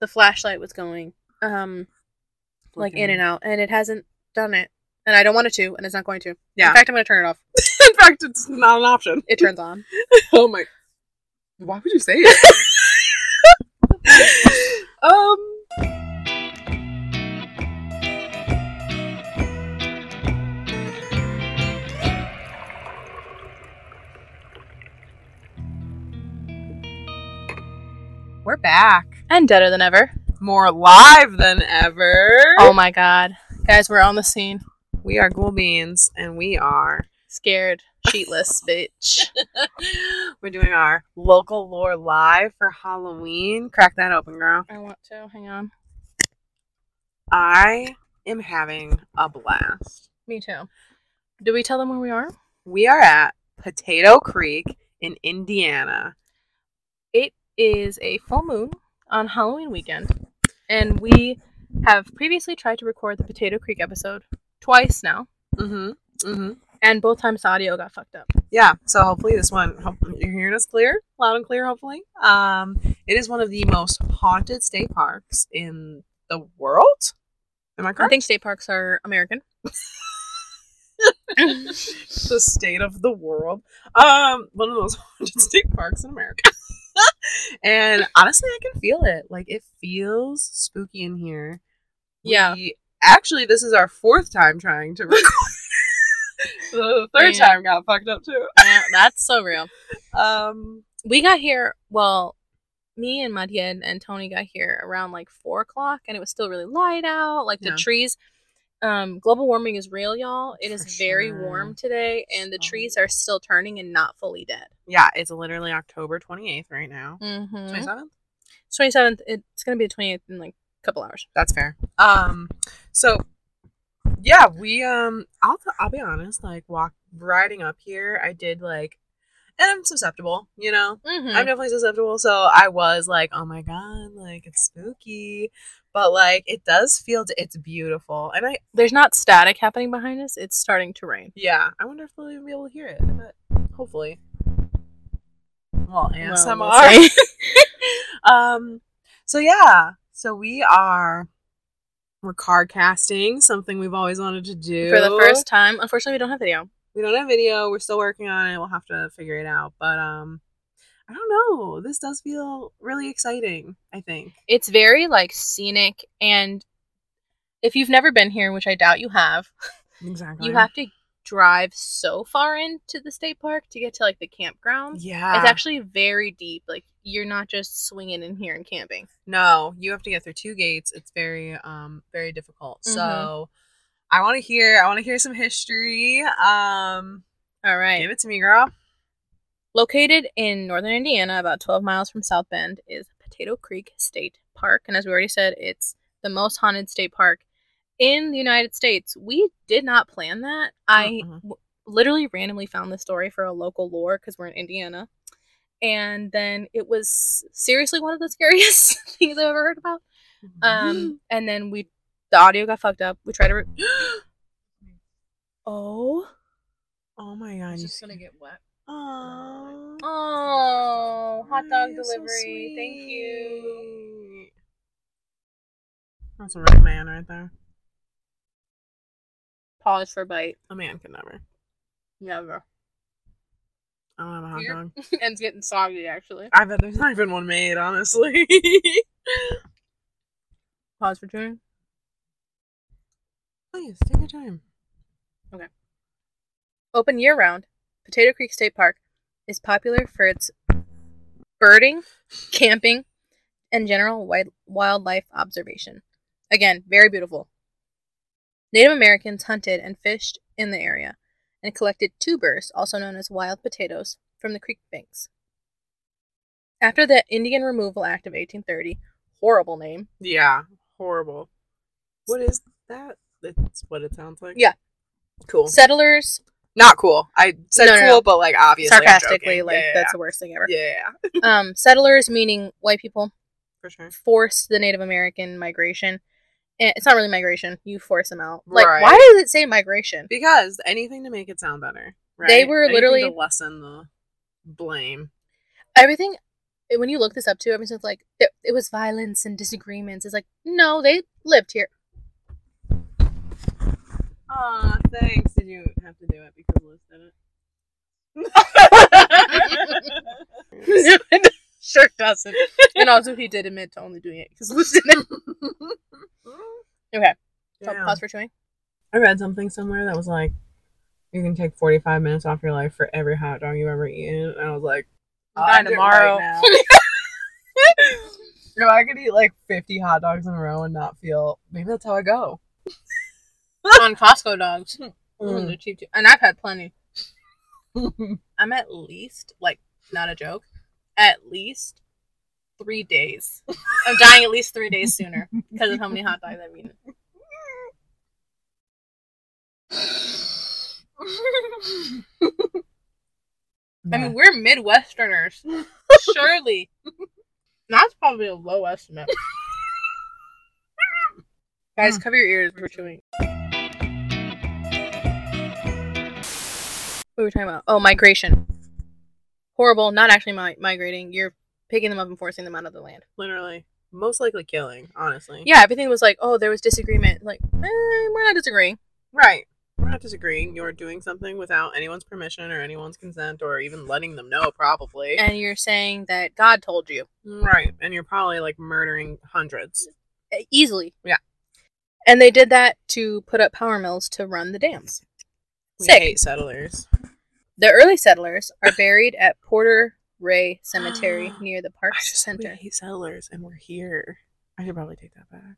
the flashlight was going um like in and out and it hasn't done it. And I don't want it to, and it's not going to. Yeah. In fact, I'm going to turn it off. In fact, it's not an option. It turns on. oh my. Why would you say it? um. We're back. And deader than ever. More live than ever. Oh my god. Guys, we're on the scene. We are Ghoul Beans, and we are Scared. Sheetless, bitch. we're doing our local lore live for Halloween. Crack that open, girl. I want to. Hang on. I am having a blast. Me too. Do we tell them where we are? We are at Potato Creek in Indiana. It is a full moon on Halloween weekend. And we have previously tried to record the Potato Creek episode twice now. Mm-hmm. Mm-hmm. And both times the audio got fucked up. Yeah. So hopefully this one, hopefully you're hearing us clear, loud and clear. Hopefully, um, it is one of the most haunted state parks in the world. Am I correct? I think state parks are American. the state of the world. Um, one of those haunted state parks in America. and honestly, I can feel it. Like it feels spooky in here. Yeah. We- actually, this is our fourth time trying to record. the third Yeah. time got fucked up too. Yeah, that's so real. Um, We got here, well, me and Madia and, and Tony got here around like four o'clock, and it was still really light out. Like the trees, um, global warming is real, y'all. It is very warm today, and the So trees are still turning and not fully dead. yeah, it's literally October twenty eighth right now. Mm-hmm. Twenty seventh. Twenty seventh. It's gonna be the twenty eighth in like a couple hours. That's fair. Um, so yeah, we um, I'll I'll be honest. Like walk riding up here, I did like, and I'm susceptible. You know, Mm-hmm. I'm definitely susceptible. So I was like, oh my god, like it's spooky, but like it does feel it's beautiful, and I There's not static happening behind us. It's starting to rain. yeah, I wonder if we'll even be able to hear it, but hopefully. Well, Well, ASMR. we'll see. um so yeah so we are we're card casting something we've always wanted to do For the first time, unfortunately, we don't have video. We don't have video we're still working on it we'll have to figure it out but um i don't know this does feel really exciting i think It's very like scenic, and if you've never been here, which I doubt you have, exactly you have to drive so far into the state park to get to like the campground. yeah It's actually very deep. Like you're not just swinging in here and camping. no you have to get through two gates it's very um very difficult Mhm. so i want to hear i want to hear some history um All right. give it to me girl Located in northern Indiana, about 12 miles from South Bend, is Potato Creek State Park. And as we already said, it's the most haunted state park in the United States. We did not plan that. I w- literally randomly found the story for a local lore because we're in Indiana. And then it was seriously one of the scariest things I've ever heard about. Um, and then we, the audio got fucked up. We tried to. Re- oh. oh my god. It's just gonna get wet. Aww. Oh, hot dog You're so delivery. Thank you. That's a real man right there. Pause for bite. A man can never. Never. I don't have a hot Here. dog. and it's getting soggy, actually. I bet there's not even one made, honestly. Pause for chewing. Please take your time. Okay. Open year round, Potato Creek State Park is popular for its birding, camping, and general wi- wildlife observation. Again, very beautiful. Native Americans hunted and fished in the area and collected tubers, also known as wild potatoes, from the creek banks. After the Indian Removal Act of 1830, horrible name, Yeah, horrible. What is that? That's what it sounds like. Yeah. Cool. settlers, Not cool. I said No, no, cool, no. but like obviously I'm sarcastically, like yeah, that's the worst thing ever. yeah, Um, settlers, meaning white people, for sure. forced the Native American migration. And it's not really migration; you force them out. Like, Right. why does it say migration? Because anything to make it sound better. Right? They were Anything literally- to lessen the blame. Everything. when you look this up too, everyone's like, "There- it was violence and disagreements. It's like, no, they lived here. Aw, thanks. Did you have to do it because Liz did it? sure doesn't. And also, he did admit to only doing it because Liz didn't. Okay, so Damn. pause for chewing. I read something somewhere that was like, you can take 45 minutes off your life for every hot dog you've ever eaten. And I was like, I'm I'll dying do it tomorrow. right now. if I could eat like 50 hot dogs in a row and not feel, maybe that's how I go. On Costco dogs. Mm, they're cheap too. And I've had plenty. I'm at least, like, not a joke, at least three days. I'm dying at least three days sooner because of how many hot dogs I've eaten. I mean, we're Midwesterners. Surely. That's probably a low estimate. Guys, cover your ears. We're chewing. What were we talking about? Oh, migration. Horrible. Not actually mi- migrating. You're picking them up and forcing them out of the land. literally most likely killing, honestly. Yeah, everything was like, oh, there was disagreement. Like, eh, we're not disagreeing. Right. We're not disagreeing. You're doing something without anyone's permission or anyone's consent or even letting them know, probably. And you're saying that God told you. right. And you're probably like murdering hundreds. Eh, Easily. Yeah. And they did that to put up power mills to run the dams. We Sick. hate settlers. The early settlers are buried at Porter Rea Cemetery near the I Parks just said we Center. hate settlers and we're here. I should probably take that back.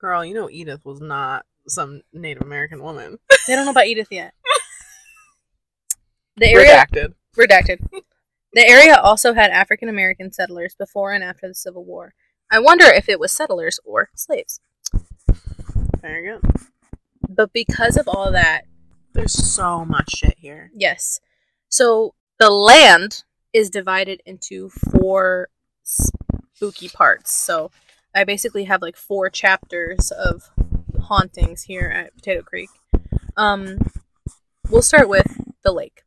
Girl, you know Edith was not some Native American woman. They don't know about Edith yet. The area Redacted. redacted. The area also had African American settlers before and after the Civil War. I wonder if it was settlers or slaves. There you go. But because of all that, There's so much shit here. yes. So the land is divided into four spooky parts. So I basically have like four chapters of hauntings here at Potato Creek. Um, we'll start with the lake.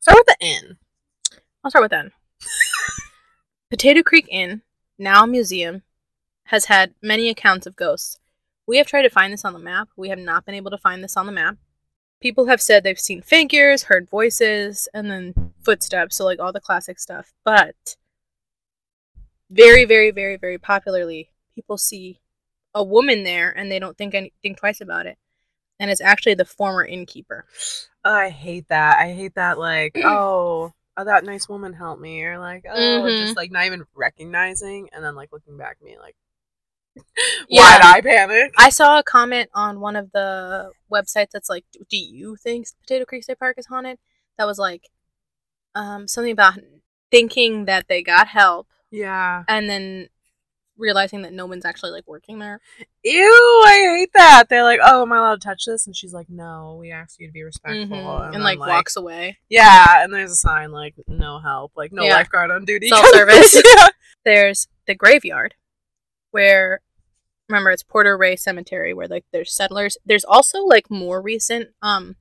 Start with the inn. I'll start with that. Potato Creek Inn, now a museum, has had many accounts of ghosts. We have tried to find this on the map. We have not been able to find this on the map. People have said they've seen figures, heard voices, and then footsteps, so like all the classic stuff. But very, very, very, very popularly, people see a woman there and they don't think anything twice about it. And it's actually the former innkeeper. I hate that. I hate that like, oh, oh that nice woman helped me or like, oh, Mhm. just like not even recognizing and then like looking back at me like Yeah. wide eye panic. I saw a comment on one of the websites that's like, "Do you think Potato Creek State Park is haunted?" That was like, um, something about thinking that they got help Yeah. and then realizing that no one's actually like working there. Ew, I hate that. They're like, oh, am I allowed to touch this? And she's like, no, we asked you to be respectful. Mhm. And, then, like, walks away. Yeah, and there's a sign like no help, like no Yeah. lifeguard on duty. Self-service. yeah. There's the graveyard, where remember it's Porter Rea Cemetery, where like there's settlers. There's also like more recent um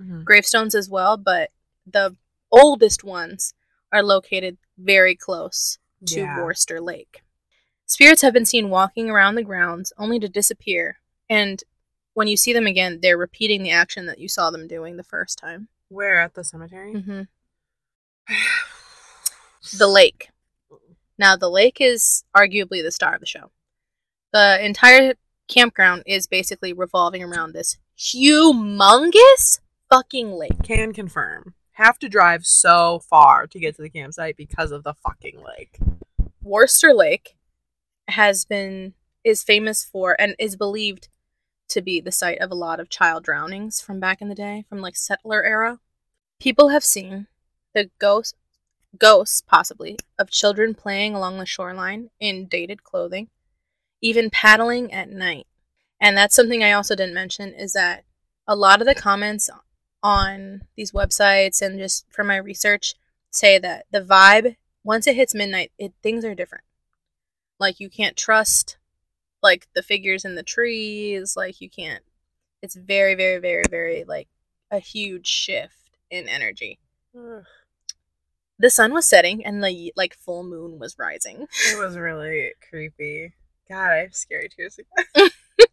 Mhm. gravestones as well, but the oldest ones are located very close to Yeah. Worster Lake. Spirits have been seen walking around the grounds only to disappear, and when you see them again, they're repeating the action that you saw them doing the first time. Where at the cemetery? hmm The lake. Now, the lake is arguably the star of the show. The entire campground is basically revolving around this humongous fucking lake. Can confirm. Have to drive so far to get to the campsite because of the fucking lake. Worster Lake has been is famous for and is believed to be the site of a lot of child drownings from back in the day, from like settler era. People have seen the ghost ghosts possibly of children playing along the shoreline in dated clothing, even paddling at night. And that's something I also didn't mention is that a lot of the comments on these websites and just from my research say that the vibe once it hits midnight, it things are different. Like you can't trust like the figures in the trees, like you can't it's very very very very like a huge shift in energy. The sun was setting and the like full moon was rising. It was really creepy. God, I have scary tears again.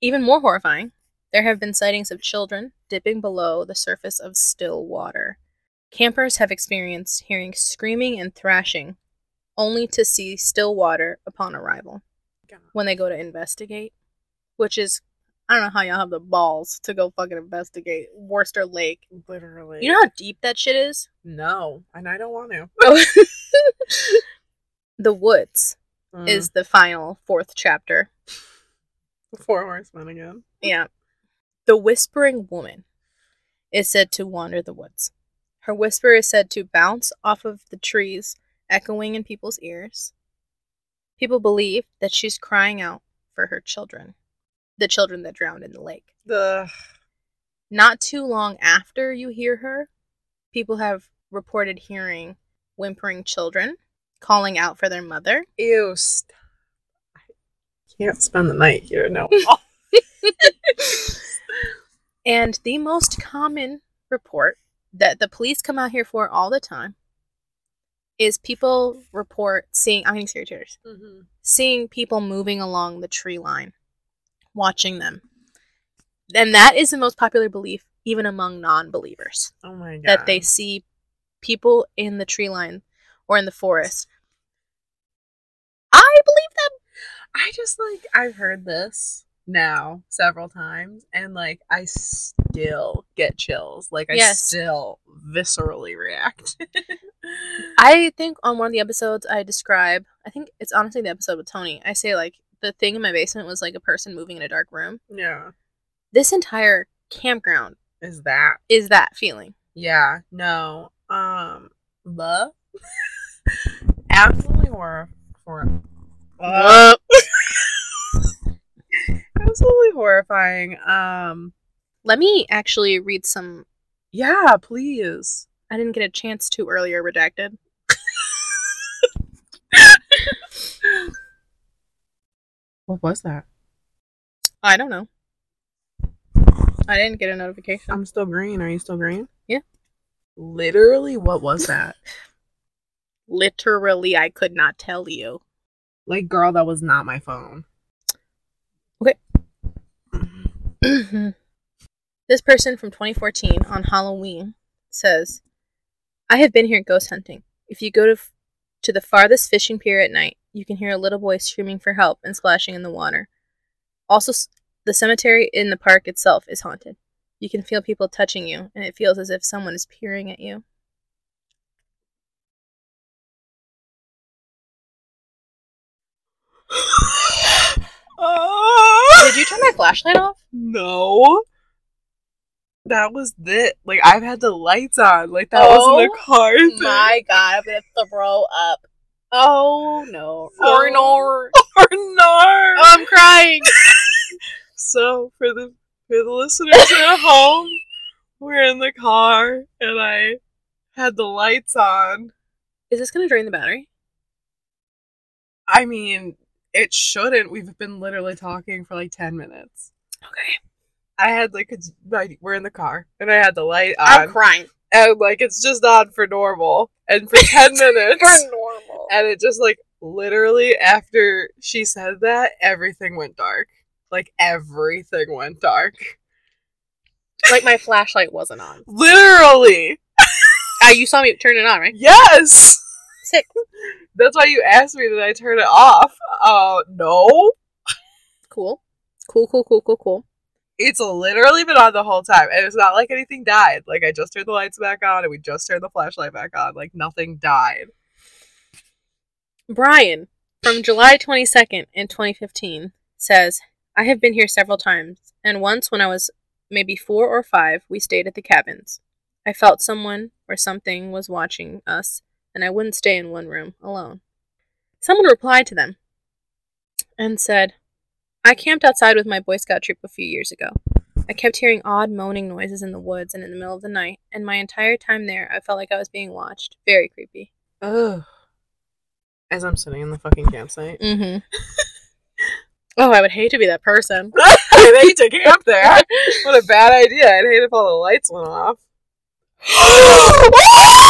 Even more horrifying, there have been sightings of children dipping below the surface of still water. Campers have experienced hearing screaming and thrashing, only to see still water upon arrival when they go to investigate, which is I don't know how y'all have the balls to go fucking investigate Worster Lake. Literally. You know how deep that shit is? No, and I don't want to. Oh. the Woods Mm. is the final fourth chapter. Four Horsemen again. Yeah. The Whispering Woman is said to wander the woods. Her whisper is said to bounce off of the trees, echoing in people's ears. People believe that she's crying out for her children, the children that drowned in the lake. The Not too long after you hear her, people have reported hearing whimpering children calling out for their mother. ew. St- I can't spend the night here. No. And the most common report that the police come out here for all the time is people report seeing I'm getting scary tears. Mhm. Seeing people moving along the tree line, watching them. And that is the most popular belief even among non-believers. Oh my god. That they see people in the tree line or in the forest. I believe them. I just like I've heard this now several times and like I still get chills. Like I Yes. still viscerally react. I think on one of the episodes I describe, I think it's honestly the episode with Tony. I say like the thing in my basement was like a person moving in a dark room. yeah. This entire campground Is that is that feeling. Yeah, no. Um the absolutely horror for Uh, absolutely horrifying. Um Let me actually read some. yeah, please. I didn't get a chance to earlier. Redacted. What was that? I don't know. I didn't get a notification. I'm still green. Are you still green? Yeah. Literally, what was that? Literally, I could not tell you. like, girl, that was not my phone. Okay. this person from 2014 on Halloween says, I have been here ghost hunting. If you go to, f- to the farthest fishing pier at night, you can hear a little boy screaming for help and splashing in the water. Also, s- the cemetery in the park itself is haunted. You can feel people touching you, and it feels as if someone is peering at you. Did you turn my flashlight off? No. That was it. Like I've had the lights on. Like that was in the Oh car. thing. My God, I'm gonna throw up. Oh no! Or nor. or no. I'm crying. So for the for the listeners at home, we're in the car and I had the lights on. Is this gonna drain the battery? I mean, it shouldn't. We've been literally talking for like ten minutes. Okay. I had like it's like we're in the car and I had the light on. I'm crying. and like it's just on for normal and for ten minutes for normal. and it just like literally after she said that everything went dark. Like everything went dark. like my flashlight wasn't on. Literally. Uh, you saw me turn it on, right? Yes. Sick. That's why you asked me did I turn it off. Uh no. Cool. Cool. Cool. Cool. Cool. Cool. It's literally been on the whole time. And it's not like anything died. Like I just turned the lights back on and we just turned the flashlight back on. Like nothing died. Brian from July 22nd in 2015 says, I have been here several times, and once when I was maybe four or five, we stayed at the cabins. I felt someone or something was watching us, and I wouldn't stay in one room alone. Someone replied to them and said, I camped outside with my Boy Scout troop a few years ago. I kept hearing odd moaning noises in the woods and in the middle of the night, and my entire time there, I felt like I was being watched. Very creepy. Ugh. As I'm sitting in the fucking campsite. Mm-hmm. oh, I would hate to be that person. I hate to camp there. What a bad idea. I'd hate if all the lights went off.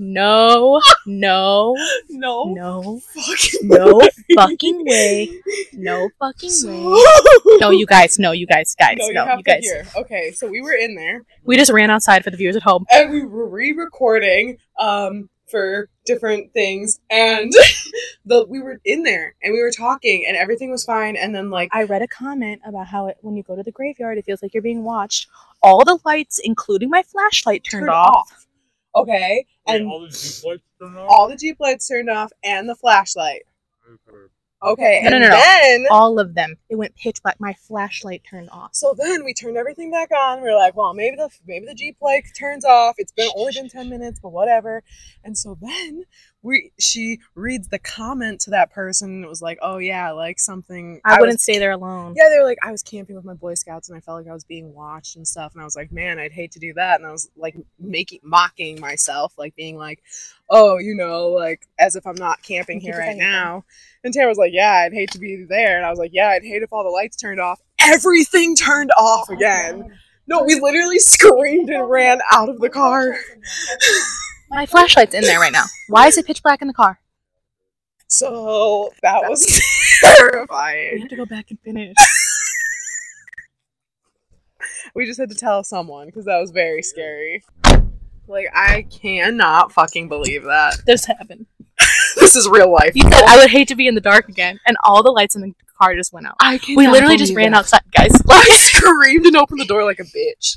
fucking no no, No No! No! fucking way. No fucking So- way. No, you guys, no, you guys, guys, No, you no, have you to guys. hear. Okay, so we were in there We just ran outside for the viewers at home. and we were re-recording um for different things and the we were in there and we were talking and everything was fine and then like I read a comment about how it, when you go to the graveyard, it feels like you're being watched. All the lights, including my flashlight, turned, turned off. off. Okay, And and all the Jeep lights turned off? all the Jeep lights turned off and the flashlight. Okay, No, no, and no, no. then All of them. It went pitch black. My flashlight turned off. so then we turned everything back on. We were like, well, maybe the maybe the Jeep light turns off. It's been only been ten minutes, but whatever. And so then we she reads the comment to that person. And it was like, oh yeah, like something. I, wouldn't was- stay there alone. Yeah, they were like, I was camping with my Boy Scouts and I felt like I was being watched and stuff. And I was like, man, I'd hate to do that. And I was like, making mocking myself, like being like, oh, you know, like as if I'm not camping here right now. And Tara was like, yeah, I'd hate to be there. And I was like, yeah, I'd hate if all the lights turned off. Everything turned off Oh, again. No, we literally screamed and ran out of the car. My flashlight's in there right now. Why is it pitch black in the car? So that was terrifying. We have to go back and finish. We just had to tell someone because that was very scary. Like, I cannot fucking believe that. This happened. This is real life. You said I would hate to be in the dark again, and all the lights in the car just went out. I cannot We literally just ran that. outside, guys. I screamed and opened the door like a bitch.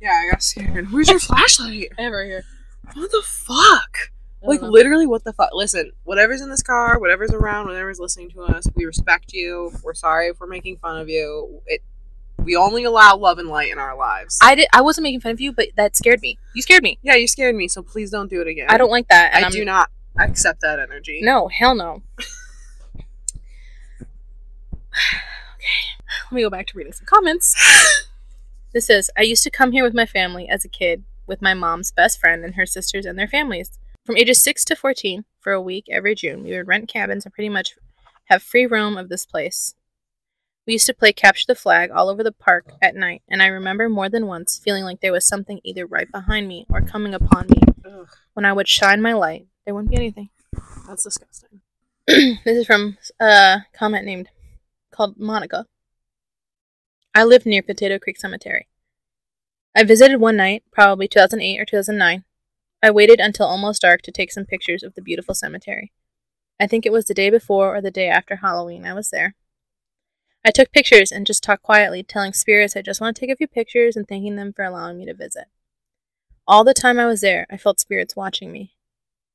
yeah, I got scared. Where's your flashlight? Ever here. What the fuck? Like uh-huh. literally, what the fuck? Listen, whatever's in this car, whatever's around, whatever's listening to us, we respect you. We're sorry if we're making fun of you. It, we only allow love and light in our lives. I did. I wasn't making fun of you, but that scared me. You scared me. yeah, you scared me, so please don't do it again. I don't like that. And I I'm, do not accept that energy. No, hell no. okay, let me go back to reading some comments. This says, I used to come here with my family as a kid with my mom's best friend and her sisters and their families. From ages 6 to 14, for a week every June, we would rent cabins and pretty much have free roam of this place. We used to play capture the flag all over the park at night, and I remember more than once feeling like there was something either right behind me or coming upon me. Ugh, When I would shine my light, there wouldn't be anything. that's disgusting. this is from a comment named called Monica. I live near Potato Creek Cemetery. I visited one night, probably 2008 or 2009. I waited until almost dark to take some pictures of the beautiful cemetery. I think it was the day before or the day after Halloween I was there. I took pictures and just talked quietly, telling spirits I just want to take a few pictures and thanking them for allowing me to visit. All the time I was there, I felt spirits watching me.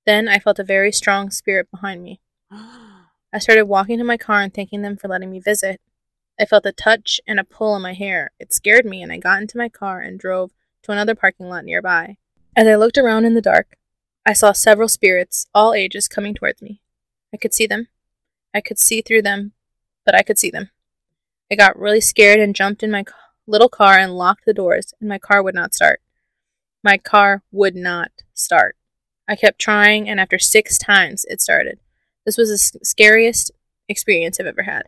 Then I felt a very strong spirit behind me. I started walking to my car and thanking them for letting me visit. I felt a touch and a pull on my hair. It scared me, and I got into my car and drove to another parking lot nearby. As I looked around in the dark, I saw several spirits, all ages, coming towards me. I could see them. I could see through them, but I could see them. I got really scared and jumped in my little car and locked the doors, and my car would not start. My car would not start. I kept trying, and after six times, it started. This was the scariest experience I've ever had.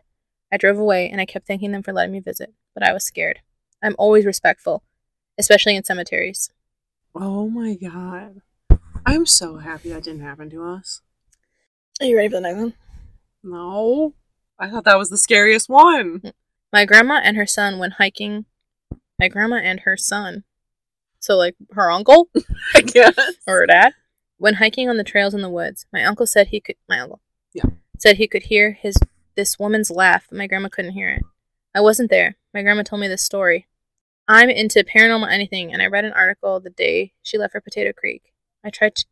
I drove away and I kept thanking them for letting me visit, but I was scared. I'm always respectful, especially in cemeteries. Oh my god. I'm so happy that didn't happen to us. Are you ready for the next one? No. I thought that was the scariest one. My grandma and her son went hiking. My grandma and her son, so like her uncle I guess. or her dad, went hiking on the trails in the woods. My uncle said he could. My uncle, Yeah. said he could hear his this woman's laugh, but my grandma couldn't hear it. I wasn't there. My grandma told me this story. I'm into paranormal anything, and I read an article the day she left for Potato Creek. I tried to,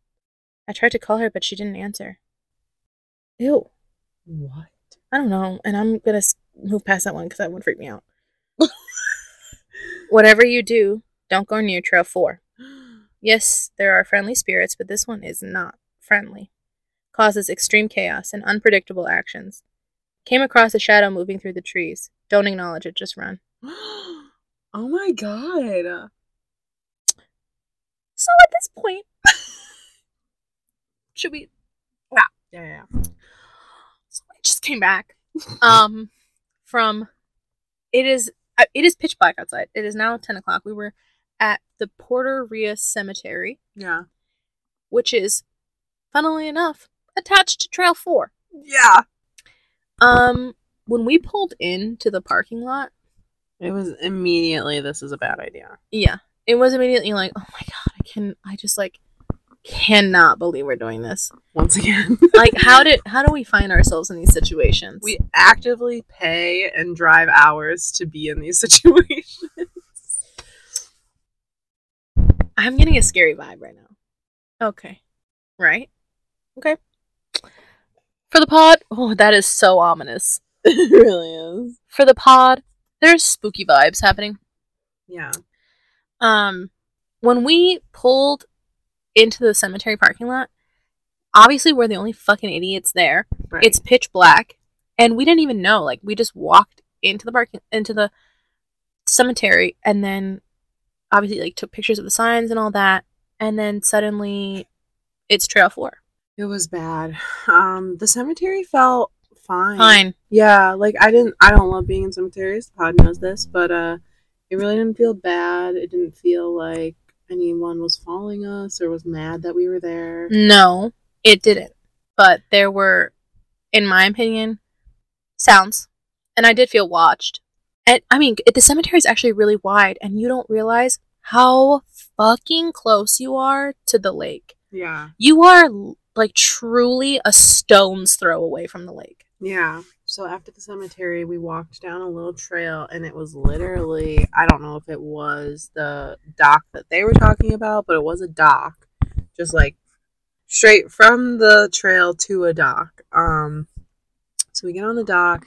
I tried to call her, but she didn't answer. Ew. What? I don't know, and I'm gonna move past that one because that would freak me out. Whatever you do, don't go near Trail 4. Yes, there are friendly spirits, but this one is not friendly. Causes extreme chaos and unpredictable actions. Came across a shadow moving through the trees. Don't acknowledge it, just run. oh my god. So at this point, should we? Yeah, yeah. yeah. So I just came back. Um, from it is uh, it is pitch black outside. It is now ten o'clock. We were at the Porter Rios Cemetery, Yeah. which is, funnily enough, attached to Trail Four. Yeah. Um, when we pulled into the parking lot, It was immediately this is a bad idea. yeah, it was immediately like, oh my god, I can, I just like cannot believe we're doing this. Once again. Like, how did, how do we find ourselves in these situations? we actively pay and drive hours to be in these situations. I'm getting a scary vibe right now. Okay. Right? Okay. For the pod, oh, that is so ominous. it really is. For the pod, there's spooky vibes happening. Yeah. Um, when we pulled into the cemetery parking lot, obviously we're the only fucking idiots there. Right. It's pitch black, and we didn't even know. Like, we just walked into the parking into the cemetery, and then obviously like took pictures of the signs and all that, and then suddenly it's Trail Four. It was bad. Um the cemetery felt fine. Fine. Yeah, like I didn't I don't love being in cemeteries. Pod knows this, but uh it really didn't feel bad. It didn't feel like anyone was following us or was mad that we were there. No, it didn't. But there were, in my opinion, sounds, and I did feel watched. And I mean, the cemetery is actually really wide, and you don't realize how fucking close you are to the lake. Yeah. You are like truly a stone's throw away from the lake. Yeah. So after the cemetery, we walked down a little trail, and it was literally I don't know if it was the dock that they were talking about, but it was a dock, just like straight from the trail to a dock. Um, so we get on the dock.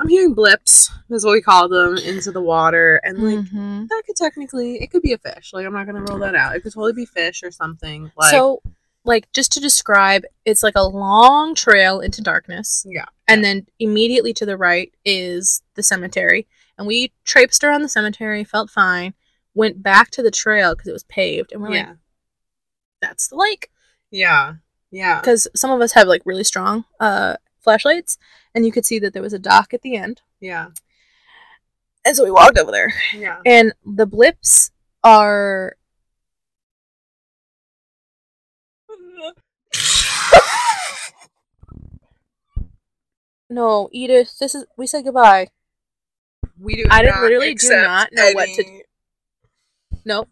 I'm hearing blips, is what we call them, into the water, and like Mhm. that could technically it could be a fish. Like I'm not gonna rule that out. It could totally be fish or something. Like so, like, just to describe, it's like a long trail into darkness. yeah, and then immediately to the right is the cemetery. And we traipsed around the cemetery felt fine went back to the trail because it was paved. And we're yeah, like that's the lake. Yeah, yeah. because some of us have like really strong uh flashlights and you could see that there was a dock at the end. Yeah, and so we walked over there. Yeah. and the blips are no edith this is we said goodbye We do. I not literally do not know what to- any- nope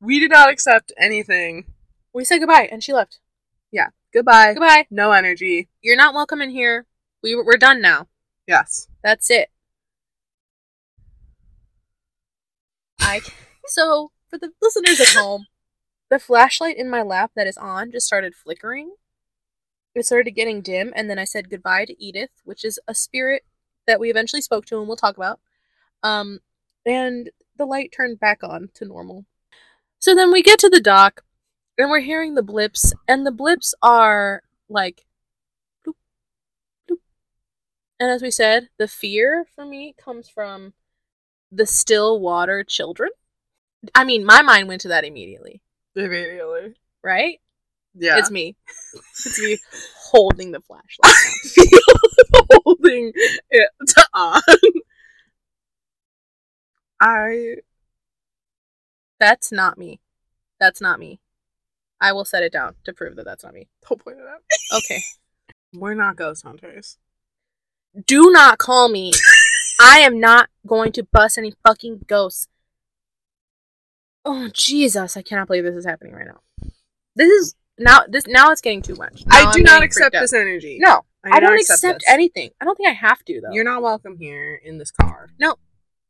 We did not accept anything. we said goodbye and she left Yeah. Goodbye. goodbye No energy. you're not welcome in here. We we're done now. Yes. That's it. I so for the listeners at home, the flashlight in my lap that is on just started flickering. It started getting dim, and then I said goodbye to Edith, which is a spirit that we eventually spoke to and we'll talk about. Um, and the light turned back on to normal. So then we get to the dock, and we're hearing the blips, and the blips are like bloop, bloop. And as we said, the fear for me comes from the still water children. I mean, my mind went to that immediately, Immediately. right? Yeah. It's me. It's me holding the flashlight. holding it on. I That's not me. That's not me. I will set it down to prove that that's not me. don't point it out. Okay. We're not ghost hunters. Do not call me. I am not going to bust any fucking ghosts. Oh Jesus! I cannot believe this is happening right now. This is now. This now it's getting too much. Now I do I'm not accept this energy. No, do I, don't not accept, anything. I don't think I have to though. You're not welcome here in this car. No,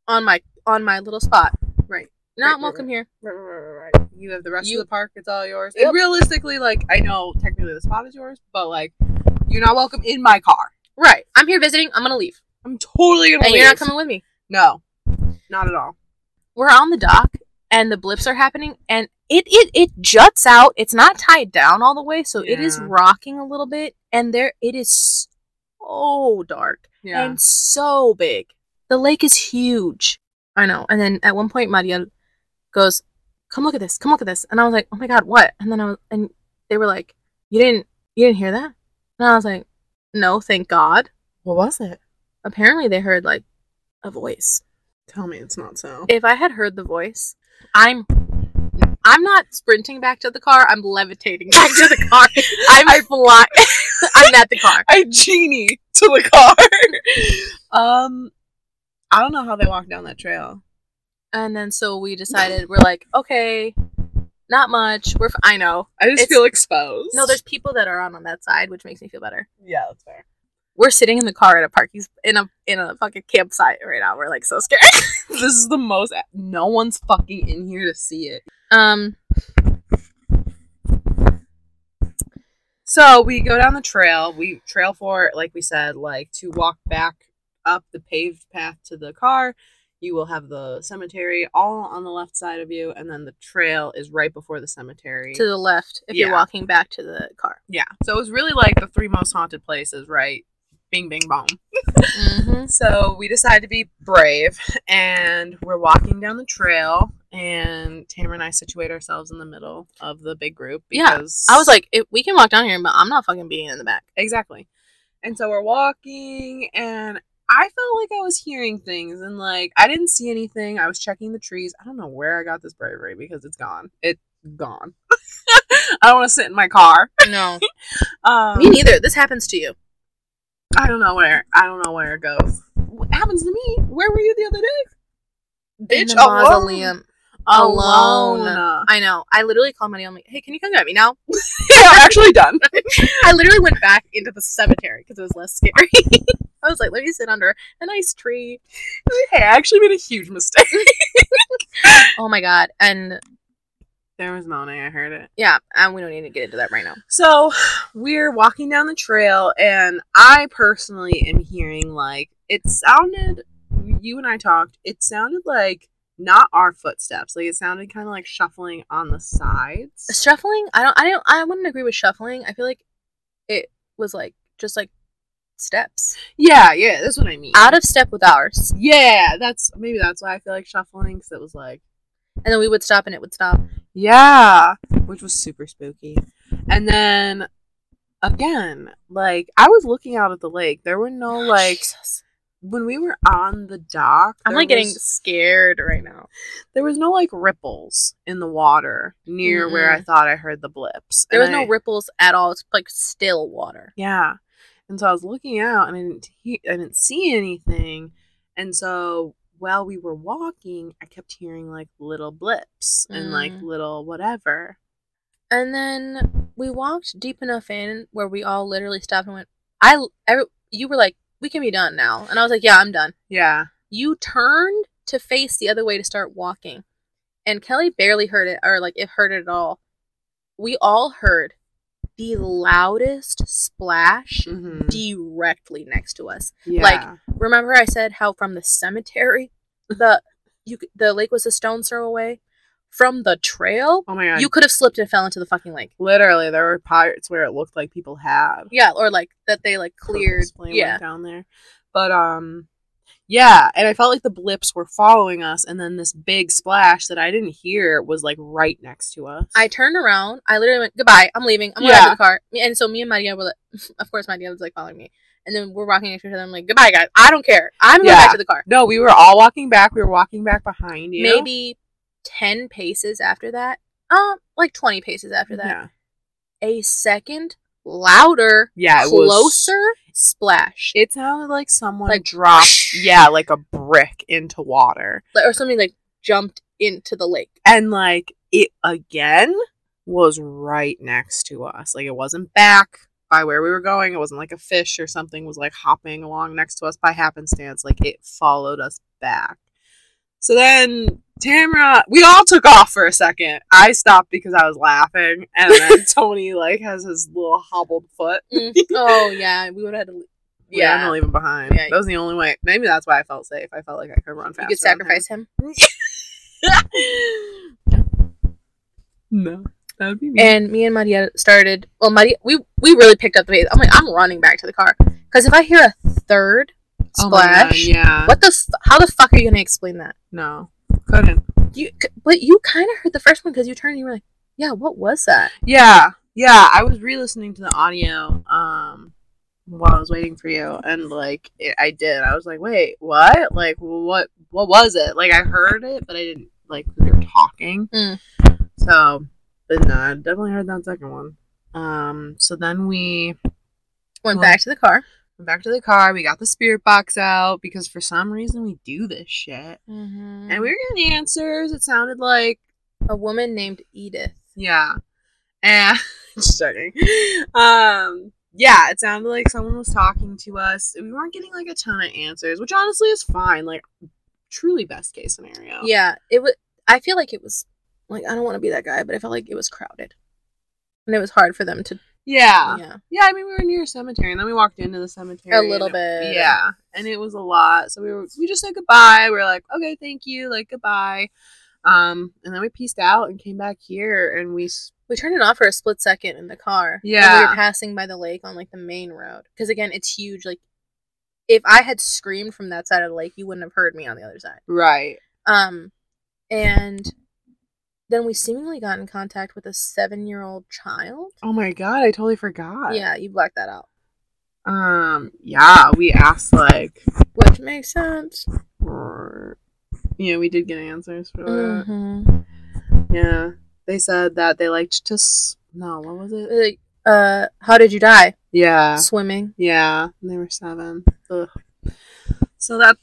on my on my little spot. Right. Not Right, right, welcome here. Right, right, right, right. You have the rest You- of the park. It's all yours. Yep. And realistically, like I know technically the spot is yours, but like you're not welcome in my car. Right. I'm here visiting. I'm gonna leave, I'm totally gonna and leave. you're not coming with me. No, not at all. We're on the dock, and the blips are happening, and it it it juts out. It's not tied down all the way, so it is rocking a little bit, and there it is so dark Yeah. and so big. The lake is huge. I know. And then at one point, Mariel goes, "Come look at this. Come look at this." And I was like, "Oh my god, what?" And then I was, and they were like, You didn't you didn't hear that? And I was like, No, thank God. What was it? Apparently they heard like a voice. Tell me it's not so. If I had heard the voice, I'm I'm not sprinting back to the car, I'm levitating back to the car. I'm flying I'm at the car. I genie to the car. um, I don't know how they walked down that trail. And then so we decided we're like, okay, not much. We're f- I know. I just It's- feel exposed. No, there's people that are on on that side, which makes me feel better. yeah, that's fair. We're sitting in the car at a parking in a in a fucking campsite right now. We're like so scared. this is the most. No one's fucking in here to see it. um, So we go down the trail. We trail for, like we said, like to walk back up the paved path to the car. You will have the cemetery all on the left side of you, and then the trail is right before the cemetery. to the left if you're walking back to the car. yeah. So it was really like the three most haunted places, right? Bing, bing, bong. Mm-hmm. So we decided to be brave, and we're walking down the trail, and Tamara and I situate ourselves in the middle of the big group Yeah, because I was like, if we can walk down here, but I'm not fucking being in the back. Exactly. And so we're walking, and I felt like I was hearing things, and like I didn't see anything. I was checking the trees. I don't know where I got this bravery because it's gone. It's gone. I don't want to sit in my car. No, Um, me neither. This happens to you. I don't know where. I don't know where it goes. What happens to me? Where were you the other day? In Bitch, alone. mausoleum. Alone. Alone. I know. I literally called Maddie. I'm like, hey, can you come get me now? I'm actually done. I literally went back into the cemetery because it was less scary. I was like, let me sit under a nice tree. hey, I actually made a huge mistake. Oh my god. And There was moaning. I heard it. yeah, and we don't need to get into that right now. So we're walking down the trail, and I personally am hearing like it sounded. You and I talked. It sounded like not our footsteps. Like it sounded kind of like shuffling on the sides. Shuffling, I don't I don't I wouldn't agree with shuffling. I feel like it was like just like steps. Yeah, yeah, that's what I mean. Out of step with ours. yeah, that's maybe that's why I feel like shuffling because it was like And then we would stop and it would stop. Yeah, which was super spooky. And then again, like I was looking out at the lake. There were no oh, like Jesus. when we were on the dock. I'm like getting scared right now. there was no like ripples in the water near where I thought I heard the blips. There was And no ripples at all. It's like still water. Yeah, and so I was looking out and I didn't he- I didn't see anything, and so while we were walking, I kept hearing like little blips and like Mm. little whatever. And then we walked deep enough in where we all literally stopped and went. I, every, you were like, we can be done now, and I was like, yeah, I'm done. Yeah, You turned to face the other way to start walking, and Kelly barely heard it, or like it heard it at all. We all heard the loudest splash mm-hmm. directly next to us. yeah. like, Remember, I said how from the cemetery, the you the lake was a stone's throw away. From the trail, oh my god, you could have slipped and fell into the fucking lake. literally there were parts where it looked like people had Yeah, or like that they like cleared. Yeah, down there, but um. Yeah, and I felt like the blips were following us, and then this big splash that I didn't hear was like right next to us. I turned around. I literally went goodbye. I'm leaving. I'm going Yeah. to the car. And so me and Maria were, like, of course, Maria was like following me. And then we're walking next to each other. I'm like goodbye, guys. I don't care. I'm going Yeah. back to the car. No, we were all walking back. We were walking back behind you. Maybe ten paces after that. Um, like twenty paces after that. Yeah. A second louder, Yeah, it was- closer splash, It sounded like someone Like, dropped, yeah, like a brick into water. Or something like jumped into the lake. And like it again was right next to us. Like it wasn't back by where we were going. It wasn't like a fish or something was like hopping along next to us by happenstance. Like it followed us back. So then Tamara, we all took off for a second. I stopped because I was laughing, and then Tony like has his little hobbled foot. Mm. oh yeah, we would have had to. Yeah, I'm gonna leave him behind. Yeah. that was the only way. Maybe that's why I felt safe. I felt like I could run faster. you could sacrifice him. no, that would be me. and me and Maria started. Well, Maria, we we really picked up the pace. I'm like, I'm running back to the car because if I hear a third Oh my God, splash, yeah. what the? F- how the fuck are you gonna explain that? No, couldn't. You, but you kind of heard the first one because you turned and you were like, yeah, what was that? Yeah, yeah, I was re-listening to the audio um while I was waiting for you, and like it, I did. I was like, wait, what? Like, what? What was it? Like, I heard it, but I didn't like we were talking. Mm. So, but no, I definitely heard that second one. Um, so then we Went Well- back to the car. Went back to the car. We got the spirit box out because for some reason we do this shit, Mm-hmm. and we were getting answers. It sounded like a woman named Edith. Yeah. And just joking. Um yeah, it sounded like someone was talking to us. We weren't getting like a ton of answers, which honestly is fine. Like truly best case scenario. Yeah, it was. I feel like it was like I don't want to be that guy, but I felt like it was crowded, and it was hard for them to. Yeah. Yeah, Yeah, I mean we were near a cemetery and then we walked into the cemetery. A little it- bit. Yeah. And it was a lot. So we were we just said goodbye. We were like, okay, thank you, like goodbye. Um, and then we pieced out and came back here and we we turned it off for a split second in the car. and we were passing by the lake on like the main road because again, it's huge. Like, if I had screamed from that side of the lake, you wouldn't have heard me on the other side. right. Um, and then we seemingly got in contact with a seven-year-old child. Oh my god, I totally forgot. Yeah, you blacked that out, Um, yeah, we asked like, which makes sense. or, yeah, we did get answers for that. hmm Yeah, they said that they liked to. S- no, what was it? Like, uh, how did you die? Yeah, Swimming. yeah, and they were seven. Ugh. So that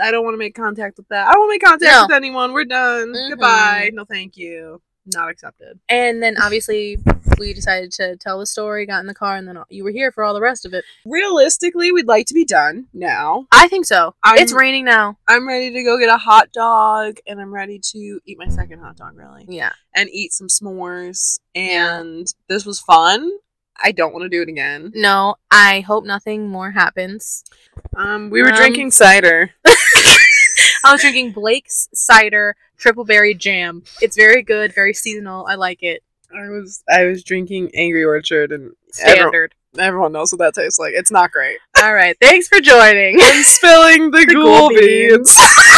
I don't want to make contact with that. I don't want to make contact No. with anyone. We're done. Mhm. Goodbye. No, thank you. Not accepted. And then obviously we decided to tell the story, got in the car, and then you were here for all the rest of it. Realistically, we'd like to be done now. I think so. I'm- it's raining now. I'm ready to go get a hot dog, and I'm ready to eat my second hot dog. Really. Yeah. and eat some s'mores. And this was fun. I don't want to do it again. No, I hope nothing more happens. Um, we were Um, drinking cider. I was drinking Blake's cider triple berry jam. It's very good, very seasonal. I like it. I was I was drinking Angry Orchard, and everyone, Standard. everyone knows what that tastes like. It's not great. All right. Thanks for joining. And spilling the, The ghoul ghoul beans. beans.